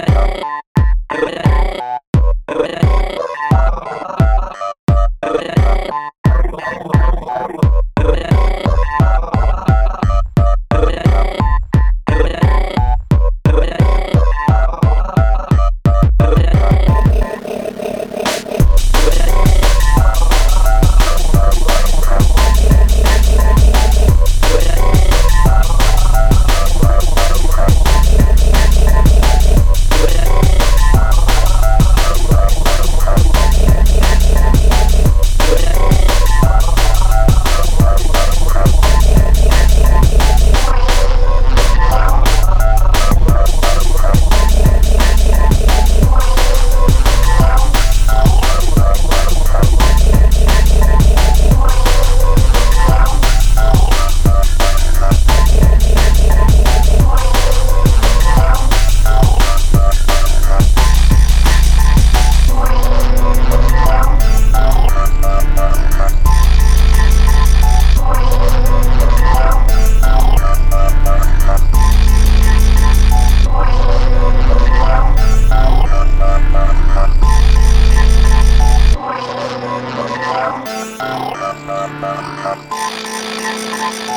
Oh,